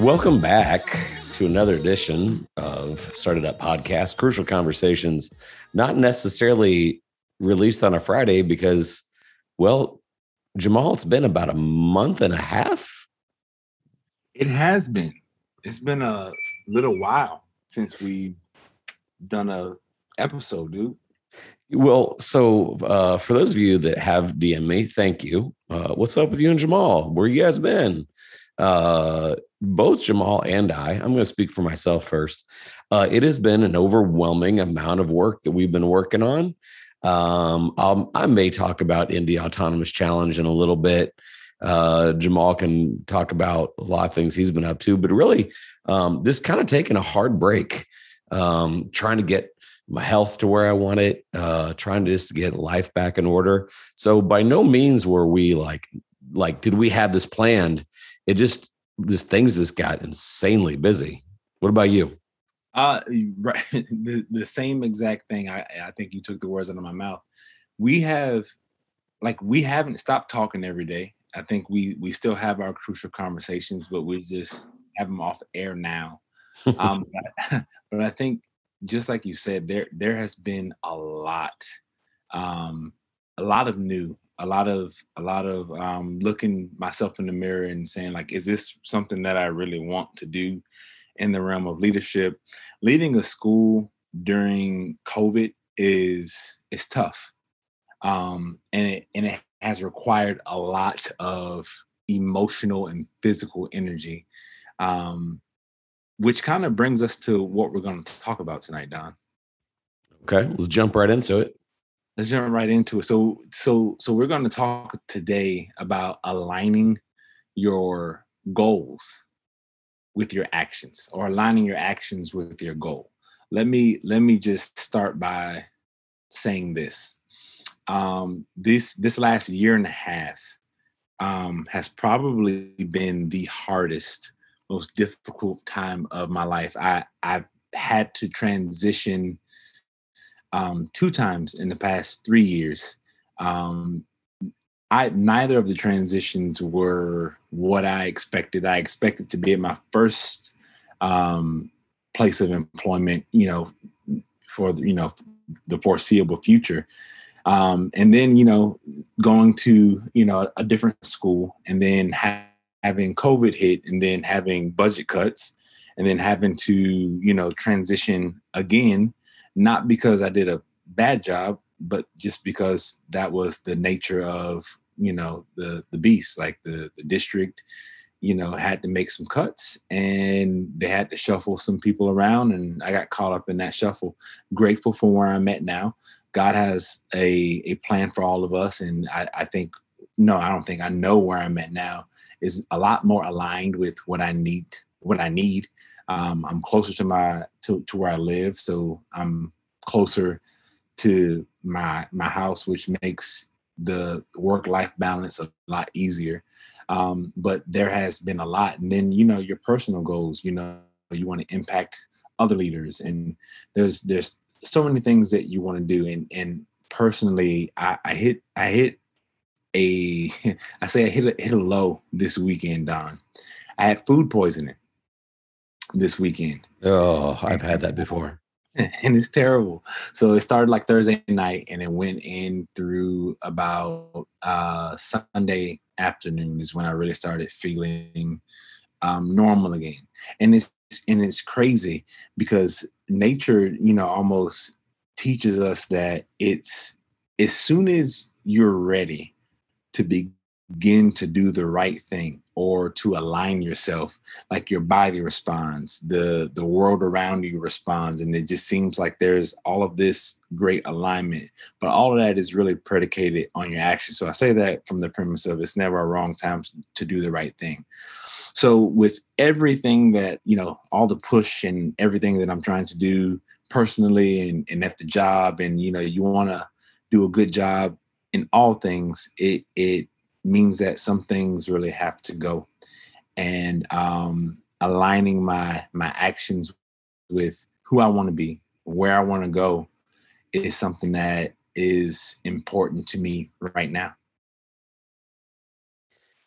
Welcome back to another edition of StartEdUp Podcast, Crucial Conversations, not necessarily released on a Friday because, well, Jamal, it's been about a month and a half. It has been. It's been a little while since we've done a episode, dude. Well, so uh, for those of you that have DM me, thank you. Uh, what's up with you and Jamal? Where you guys been? Uh, both Jamal and I, I'm going to speak for myself first. Uh, it has been an overwhelming amount of work that we've been working on. Um, I'll, I may talk about Indy Autonomous Challenge in a little bit. Uh, Jamal can talk about a lot of things he's been up to, but really, um, this kind of taking a hard break, um, trying to get my health to where I want it, uh, trying to just get life back in order. So by no means were we like, like, did we have this planned? It just this things just got insanely busy. What about you? Uh, right. The, the same exact thing. I, I think you took the words out of my mouth. We have, like, we haven't stopped talking every day. I think we we still have our crucial conversations, but we just have them off air now. um, but, but I think, just like you said, there there has been a lot, um, a lot of new, a lot of a lot of um, looking myself in the mirror and saying like is this something that i really want to do in the realm of leadership? Leading a school during covid is is tough um, and it and it has required a lot of emotional and physical energy um, which kind of brings us to what we're going to talk about tonight don. Okay let's jump right into it let's jump right into it. So, so, so we're going to talk today about aligning your goals with your actions, or aligning your actions with your goal. Let me let me just start by saying this. Um, this this last year and a half um, has probably been the hardest, most difficult time of my life. I I've had to transition um, two times in the past three years. Um, I neither of the transitions were what I expected. I expected to be at my first um, place of employment, you know, for you know the foreseeable future. Um, and then you know going to you know a different school and then ha- having covid hit and then having budget cuts and then having to you know transition again not because I did a bad job, but just because that was the nature of you know the the beast. Like the the district, you know, had to make some cuts and they had to shuffle some people around, and I got caught up in that shuffle. Grateful for where I'm at now. God has a a plan for all of us, and I, I think no, I don't think I know where I'm at now is a lot more aligned with what I need what I need um, I'm closer to my to, to where I live, so I'm closer to my my house, which makes the work life balance a lot easier. Um, but there has been a lot, and then you know your personal goals. You know you want to impact other leaders, and there's there's so many things that you want to do. And and personally, I, I hit I hit a I say I hit a, hit a low this weekend, Don. I had food poisoning this weekend. Oh, I've had that before. and it's terrible. So it started like Thursday night and it went in through about uh Sunday afternoon is when I really started feeling um normal again. And it's and it's crazy because nature, you know, almost teaches us that it's as soon as you're ready to begin to do the right thing or to align yourself like your body responds the the world around you responds and it just seems like there's all of this great alignment but all of that is really predicated on your actions. So i say that from the premise of it's never a wrong time to do the right thing. So with everything that you know all the push and everything that i'm trying to do personally and, and at the job and you know you want to do a good job in all things it it means that some things really have to go. And um, aligning my my actions with who i want to be where i want to go is something that is important to me right now.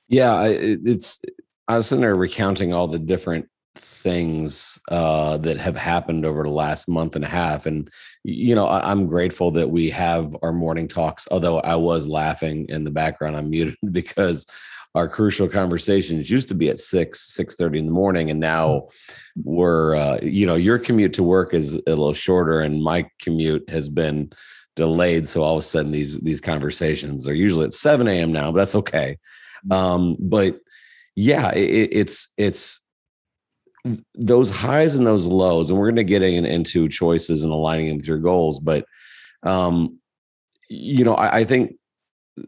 Yeah it's I was sitting there recounting all the different things uh, that have happened over the last month and a half. And, you know, I, am grateful that we have our morning talks, although I was laughing in the background. I'm muted because our crucial conversations used to be at 6 6 30 in the morning and now we're uh, you know your commute to work is a little shorter and my commute has been delayed so all of a sudden these these conversations are usually at 7 a.m now but that's okay um, but yeah it, it's it's those highs and those lows, and we're going to get in, into choices and aligning them with your goals. But, um, you know, I, I think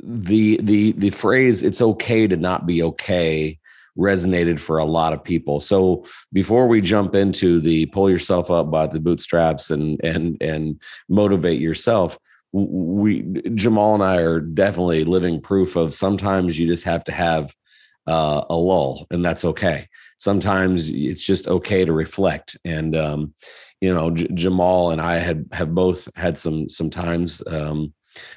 the the the phrase "it's okay to not be okay" resonated for a lot of people. So before we jump into the pull yourself up by the bootstraps and and and motivate yourself, we Jamal and I are definitely living proof of sometimes you just have to have uh, a lull, and that's okay sometimes it's just okay to reflect. And um, you know J- jamal and i had have both had some some times um,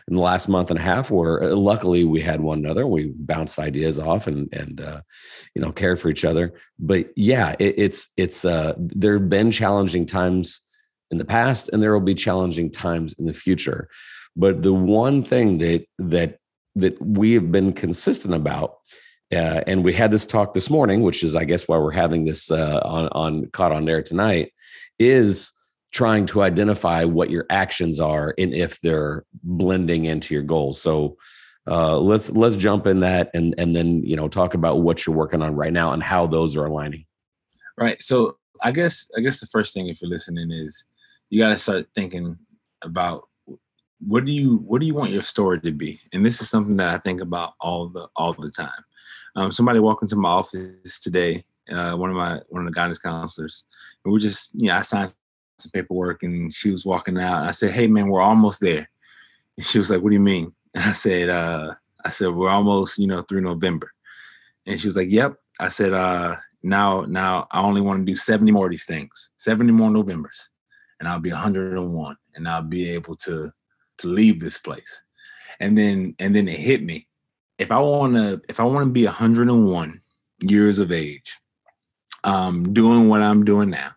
in the last month and a half where uh, luckily we had one another. We bounced ideas off and and uh, you know cared for each other. But yeah it, it's it's uh there have been challenging times in the past and there will be challenging times in the future. But the one thing that that that we have been consistent about uh, and we had this talk this morning, which is, I guess, why we're having this uh, on on caught on air tonight, is trying to identify what your actions are and if they're blending into your goals. So uh, let's let's jump in that and and then you know talk about what you're working on right now and how those are aligning. Right. So I guess I guess the first thing if you're listening is you got to start thinking about what do you what do you want your story to be and this is something that i think about all the all the time um, somebody walked into my office today, uh, one of my one of the guidance counselors, and we're just you know I signed some paperwork, and she was walking out. I said, "Hey man, we're almost there." And she was like, "What do you mean?" And I said, uh, "I said we're almost you know through November," and she was like, "Yep." I said, uh, "Now now I only want to do seventy more of these things, seventy more Novembers, and I'll be hundred and one, and I'll be able to to leave this place." And then and then it hit me if I want to, if I want to be 101 years of age, um, doing what I'm doing now,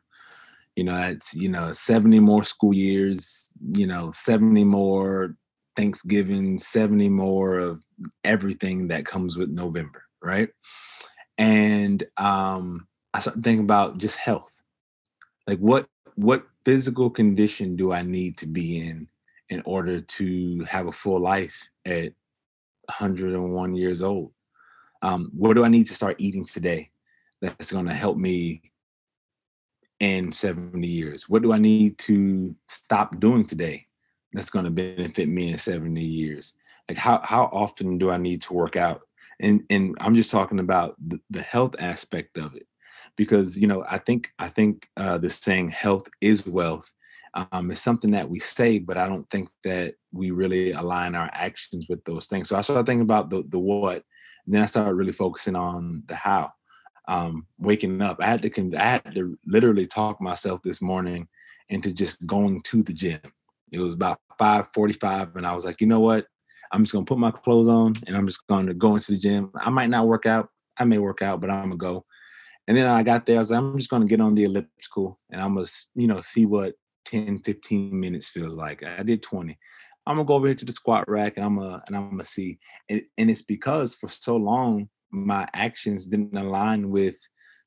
you know, that's you know 70 more school years, you know, 70 more Thanksgiving, 70 more of everything that comes with November, right? And um, I started thinking about just health, like what what physical condition do I need to be in in order to have a full life at 101 years old. Um, what do I need to start eating today that's going to help me in 70 years? What do I need to stop doing today that's going to benefit me in 70 years? Like how how often do I need to work out? And and I'm just talking about the, the health aspect of it because you know I think I think uh, the saying "health is wealth" um, is something that we say, but I don't think that we really align our actions with those things. So I started thinking about the the what, and then I started really focusing on the how. Um, waking up, I had to I had to literally talk myself this morning into just going to the gym. It was about 5:45, and I was like, you know what? I'm just gonna put my clothes on and I'm just gonna go into the gym. I might not work out. I may work out, but I'm gonna go. And then I got there, I was like, I'm just gonna get on the elliptical and I'm gonna, you know, see what 10, 15 minutes feels like. I did 20. I'm gonna go over here to the squat rack and I'm gonna and I'm gonna see. And, and it's because for so long my actions didn't align with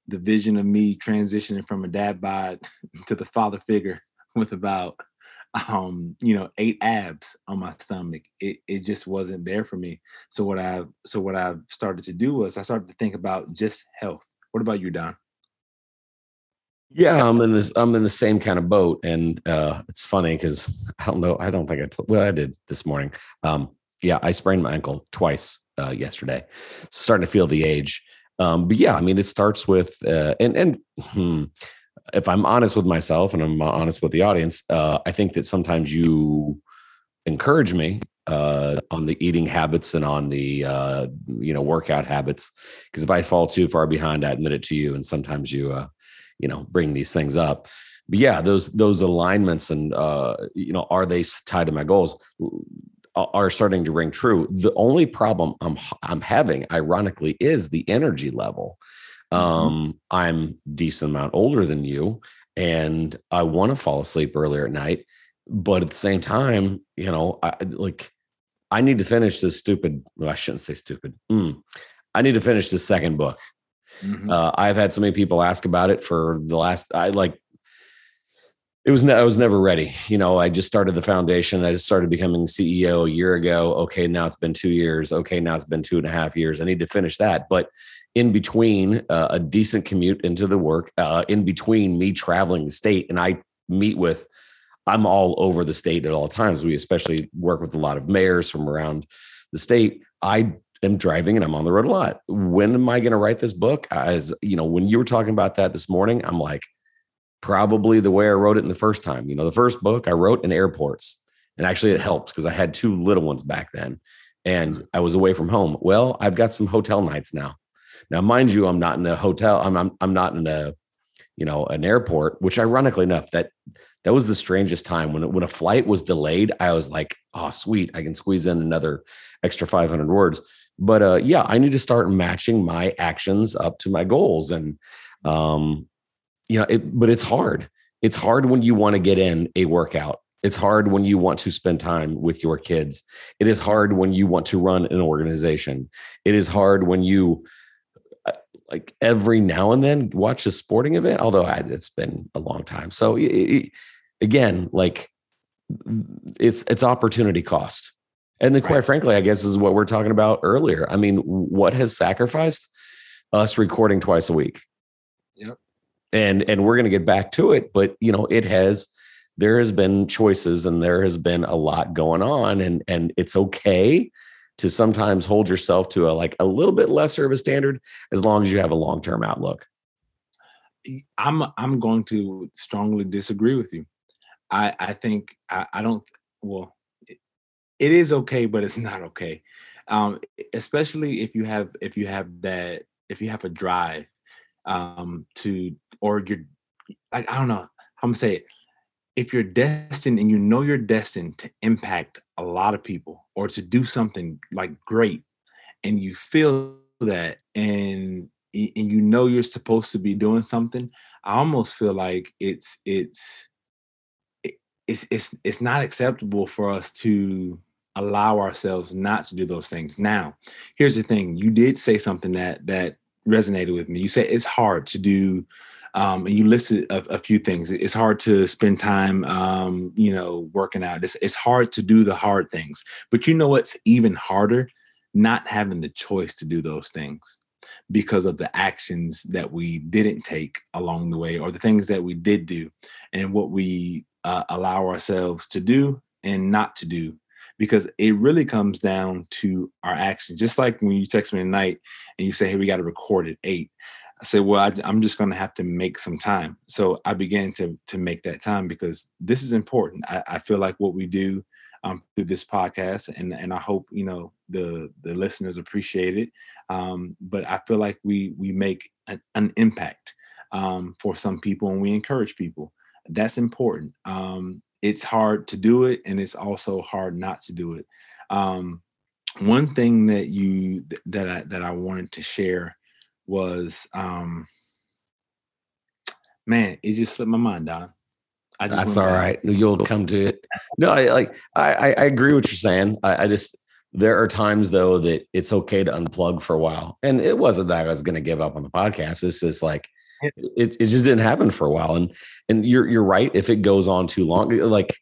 the vision of me transitioning from a dad bod to the father figure with about um you know eight abs on my stomach it, it just wasn't there for me so what i so what i started to do was i started to think about just health what about you don yeah, I'm in this. I'm in the same kind of boat, and uh, it's funny because I don't know. I don't think I told. Well, I did this morning. Um, yeah, I sprained my ankle twice uh, yesterday. Starting to feel the age. Um, but yeah, I mean, it starts with uh, and and hmm, if I'm honest with myself and I'm honest with the audience, uh, I think that sometimes you encourage me uh, on the eating habits and on the uh, you know workout habits because if I fall too far behind, I admit it to you, and sometimes you uh, you know bring these things up but yeah those those alignments and uh you know are they tied to my goals are starting to ring true. The only problem I'm I'm having, ironically, is the energy level. Mm-hmm. Um, I'm decent amount older than you, and I want to fall asleep earlier at night, but at the same time, you know, I like I need to finish this stupid. Well, I shouldn't say stupid. Mm, I need to finish this second book. Mm-hmm. Uh, I've had so many people ask about it for the last. I like it was I was never ready. You know, I just started the foundation. I just started becoming CEO a year ago. Okay, now it's been two years. Okay, now it's been two and a half years. I need to finish that. But in between uh, a decent commute into the work, uh, in between me traveling the state, and I meet with, I'm all over the state at all times. We especially work with a lot of mayors from around the state. I am driving and I'm on the road a lot. When am I going to write this book? As you know, when you were talking about that this morning, I'm like, probably the way I wrote it in the first time. You know, the first book I wrote in airports, and actually it helped because I had two little ones back then, and I was away from home. Well, I've got some hotel nights now. Now, mind you, I'm not in a hotel. I'm I'm, I'm not in a, you know, an airport. Which, ironically enough, that that was the strangest time when when a flight was delayed. I was like, oh, sweet, I can squeeze in another extra 500 words. But uh, yeah, I need to start matching my actions up to my goals, and um, you know, it, but it's hard. It's hard when you want to get in a workout. It's hard when you want to spend time with your kids. It is hard when you want to run an organization. It is hard when you uh, like every now and then watch a sporting event, although I, it's been a long time. So it, again, like it's it's opportunity cost. And then quite right. frankly, I guess is what we're talking about earlier. I mean, what has sacrificed us recording twice a week? Yep and and we're going to get back to it but you know it has there has been choices and there has been a lot going on and and it's okay to sometimes hold yourself to a like a little bit lesser of a standard as long as you have a long-term outlook i'm i'm going to strongly disagree with you i i think i, I don't well it, is okay but it's not okay um especially if you have if you have that if you have a drive um to or you're like I don't know how I'm gonna say it. If you're destined and you know you're destined to impact a lot of people or to do something like great, and you feel that and and you know you're supposed to be doing something, I almost feel like it's it's it's it's it's not acceptable for us to allow ourselves not to do those things. Now, here's the thing: you did say something that that resonated with me. You said it's hard to do um, and you listed a, a, few things. It's hard to spend time, um, you know, working out. It's, it's hard to do the hard things. But you know what's even harder? Not having the choice to do those things because of the actions that we didn't take along the way or the things that we did do and what we uh, allow ourselves to do and not to do because it really comes down to our actions. Just like when you text me at night and you say, "Hey, we got to record at 8. I say, well, I, am just going to have to make some time. So I began to to make that time because this is important. I, I feel like what we do um, through this podcast, and and I hope you know the the listeners appreciate it. Um, but I feel like we we make an, an impact um, for some people, and we encourage people. That's important. Um, it's hard to do it, and it's also hard not to do it. Um, one thing that you that I that I wanted to share was um man, it just slipped my mind, Don. I just That's all back. right. You'll come to it. No, I like I I agree what you're saying. I, I just there are times though that it's okay to unplug for a while. And it wasn't that I was gonna give up on the podcast. It's just like it, it just didn't happen for a while. And and you're you're right. If it goes on too long, like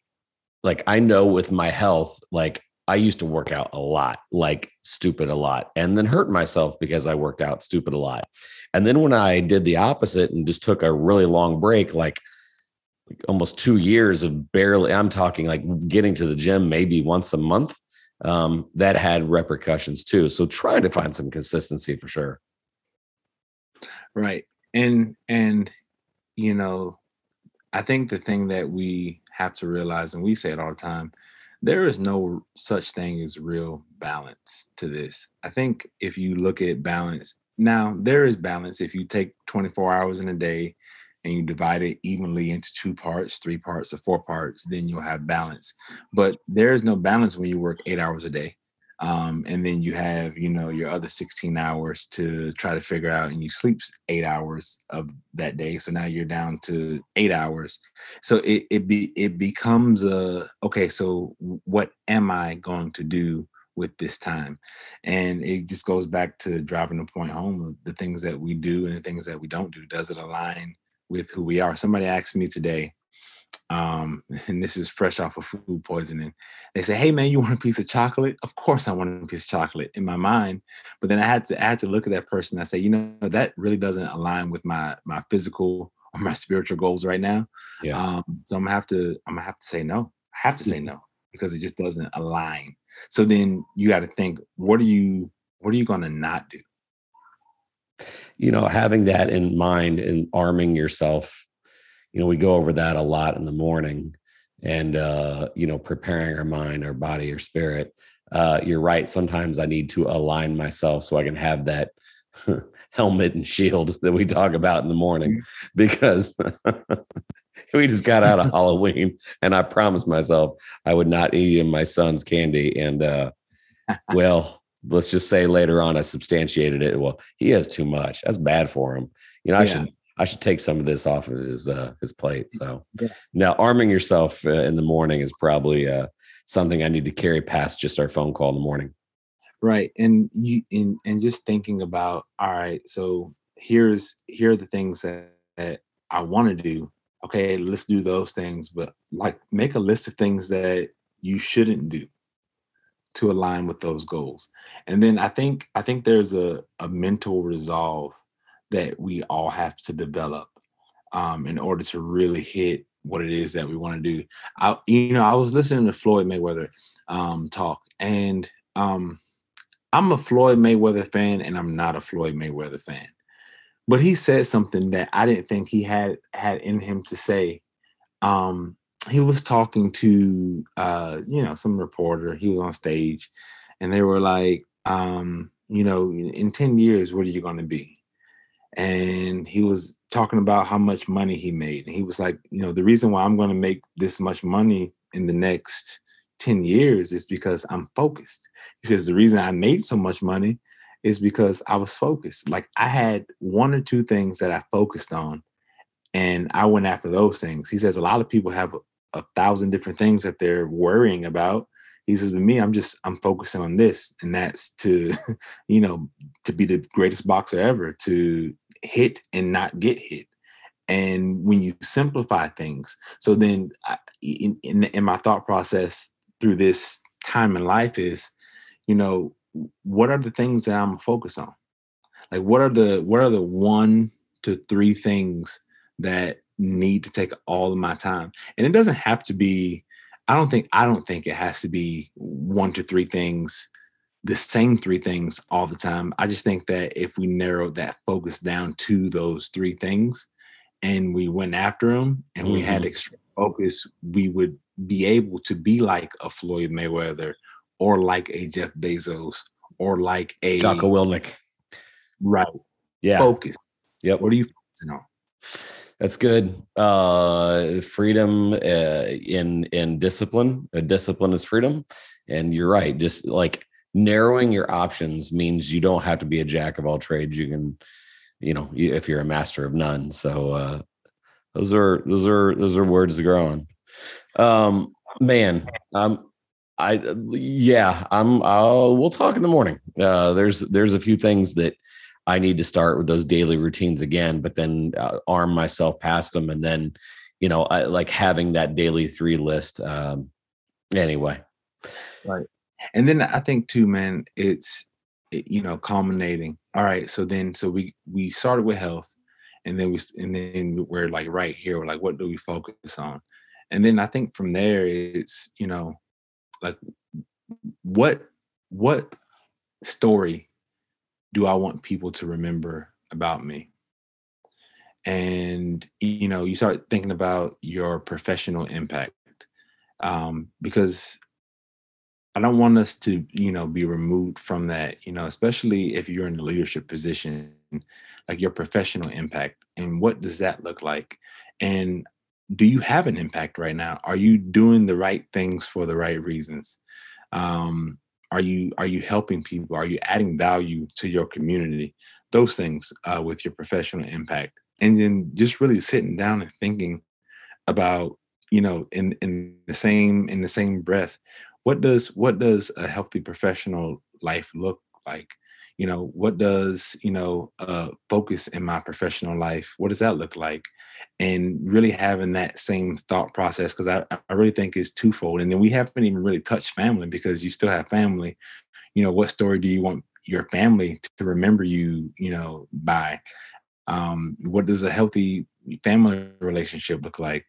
like I know with my health, like I used to work out a lot, like stupid a lot, and then hurt myself because I worked out stupid a lot. And then when I did the opposite and just took a really long break, like, almost two years of barely, I'm talking like getting to the gym maybe once a month, um, that had repercussions too. So trying to find some consistency for sure. Right. And, and, you know, I think the thing that we have to realize, and we say it all the time, there is no such thing as real balance to this. I think if you look at balance, now there is balance if you take 24 hours in a day and you divide it evenly into two parts, three parts, or four parts, then you'll have balance. But there is no balance when you work eight hours a day. Um, and then you have, you know, your other 16 hours to try to figure out, and you sleep eight hours of that day. So now you're down to eight hours. So it it be it becomes a okay. So what am I going to do with this time? And it just goes back to driving the point home: the things that we do and the things that we don't do. Does it align with who we are. Somebody asked me today, um, and this is fresh off of food poisoning. They say, "Hey man, you want a piece of chocolate?" Of course, I want a piece of chocolate in my mind, but then I had to I had to look at that person. I say, you know, that really doesn't align with my my physical or my spiritual goals right now. Yeah. Um, so I'm gonna have to I'm gonna have to say no. I have to say no because it just doesn't align. So then you got to think, what are you what are you gonna not do? you know, having that in mind and arming yourself, you know, we go over that a lot in the morning and, uh, you know, preparing our mind, our body, our spirit. Uh, you're right. Sometimes I need to align myself so I can have that helmet and shield that we talk about in the morning mm-hmm. because we just got out of Halloween and I promised myself I would not eat my son's candy. And, uh, well, let's just say later on I substantiated it. Well, he has too much. That's bad for him. You know, I yeah. should I should take some of this off of his uh, his plate. So yeah. now arming yourself uh, in the morning is probably uh, something I need to carry past just our phone call in the morning. Right, and you and and just thinking about all right. So here's here are the things that, that I want to do. Okay, let's do those things, but like make a list of things that you shouldn't do to align with those goals. And then I think I think there's a, a mental resolve that we all have to develop um, in order to really hit what it is that we want to do. I, you know, I was listening to Floyd Mayweather um, talk, and um, I'm a Floyd Mayweather fan, and I'm not a Floyd Mayweather fan. But he said something that I didn't think he had had in him to say. Um, he was talking to uh, you know some reporter. He was on stage, and they were like, um, you know, in ten years, what are you going to be? And he was talking about how much money he made, and he was like, you know, the reason why I'm going to make this much money in the next 10 years is because I'm focused. He says the reason I made so much money is because I was focused. Like I had one or two things that I focused on and I went after those things. He says a lot of people have a thousand different things that they're worrying about. He says, with me, I'm just I'm focusing on this, and that's to, you know, to be the greatest boxer ever, to hit and not get hit. And when you simplify things, so then I, in, in, in my thought process through this time in life is, you know, what are the things that I'm focused on? Like what are the what are the one to three things that need to take all of my time. And it doesn't have to be, I don't think, I don't think it has to be one to three things, the same three things all the time. I just think that if we narrowed that focus down to those three things and we went after them and mm-hmm. we had mm-hmm. extreme focus, we would be able to be like a Floyd Mayweather or like a Jeff Bezos or like a Jocko Willink. Right. Yeah. Focus. Yep. What are you focusing on? That's good. Uh, freedom uh, in in discipline. Uh, discipline is freedom, and you're right. Just like narrowing your options means you don't have to be a jack of all trades. You can, you know, if you're a master of none. So uh, those are those are those are words to grow on. Um, man, um, I yeah, I'm. I'll, we'll talk in the morning. Uh, there's there's a few things that I need to start with those daily routines again, but then uh, arm myself past them. And then, you know, I, like having that daily three list. Um, anyway. Right. And then I think too, man, it's, it, you know, culminating. All right. So then, so we, we started with health and then we, and then we're like right here, we're like, what do we focus on? And then I think from there it's, you know, like what, what story do I want people to remember about me? And you know, you start thinking about your professional impact um, because I don't want us to, you know, be removed from that. You know, especially if you're in a leadership position like your professional impact and what does that look like? And do you have an impact right now? Are you doing the right things for the right reasons? Um, are you are you helping people? Are you adding value to your community? Those things uh, with your professional impact. And then just really sitting down and thinking about you know in in the same in the same breath what does what does a healthy professional life look like? You know what does you know uh, focus in my professional life what does that look like? And really having that same thought process because I, I really think it's twofold and then we haven't even really touched family because you still have family. You know what story do you want your family to remember you you know by? Um, what does a healthy family relationship look like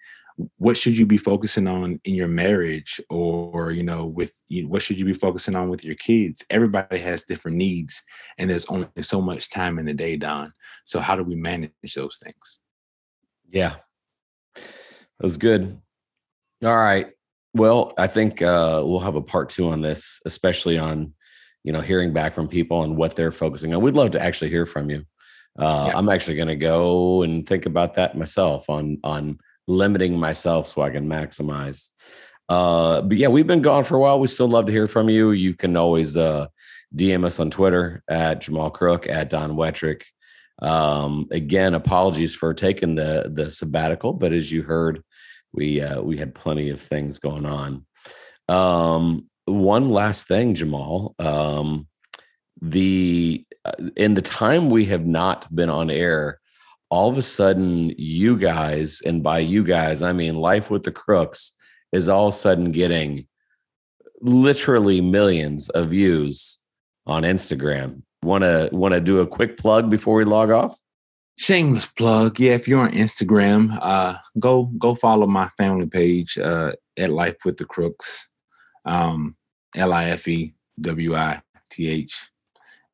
what should you be focusing on in your marriage or you know with you, what should you be focusing on with your kids? Everybody has different needs and there's only so much time in the day don. So how do we manage those things? Yeah. That was good. All right. Well i think uh, we'll have a part two on this especially on you know hearing back from people and what they're focusing on. We'd love to actually hear from you. Uh, yeah. i'm actually going to go and think about that myself on on limiting myself so I can maximize. Uh, but yeah, we've been gone for a while. We still love to hear from you. You can always uh, DM us on Twitter at Jamal Crook at Don Wettrick. Um, again, apologies for taking the the sabbatical, but as you heard, we uh, we had plenty of things going on. Um, one last thing, Jamal. Um, the uh, in the time we have not been on air, all of a sudden you guys and by you guys i mean life with the crooks is all of a sudden getting literally millions of views on instagram. Want to want to do a quick plug before we log off? Shameless plug. Yeah if you're on instagram uh go go follow my family page uh at life with the crooks um l-i-f-e-w-i-t-h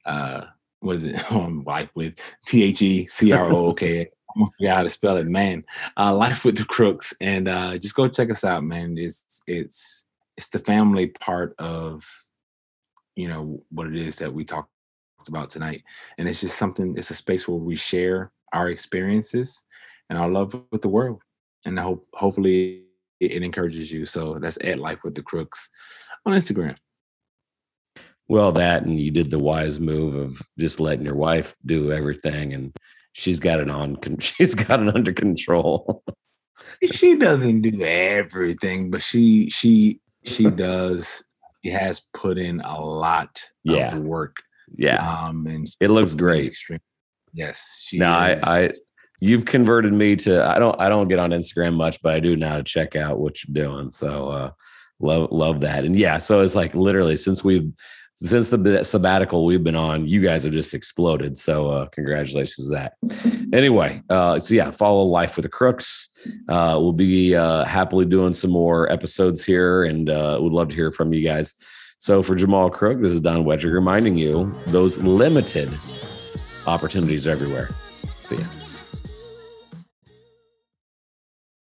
uh what is it? Um, life with T H E C R O O K. Almost forgot how to spell it, man. Uh, life with the crooks, and uh, just go check us out, man. It's it's it's the family part of you know what it is that we talked about tonight, and it's just something. It's a space where we share our experiences and our love with the world, and I hope hopefully it encourages you. So that's at Life with the Crooks on Instagram. Well, that and you did the wise move of just letting your wife do everything, and she's got it on. She's got it under control. she doesn't do everything, but she she she does. She has put in a lot yeah. of work. Yeah, um, and it looks great. Extreme. Yes, she. Now I, I you've converted me to I don't I don't get on Instagram much, but I do now to check out what you're doing. So uh love love that. And yeah, so it's like literally since we've since the sabbatical we've been on, you guys have just exploded. So uh, congratulations to that. Anyway, uh, so yeah, follow Life with the Crooks. Uh, we'll be uh, happily doing some more episodes here, and uh, would love to hear from you guys. So for Jamal Crook, this is Don Wettrick reminding you those limited opportunities are everywhere. See ya.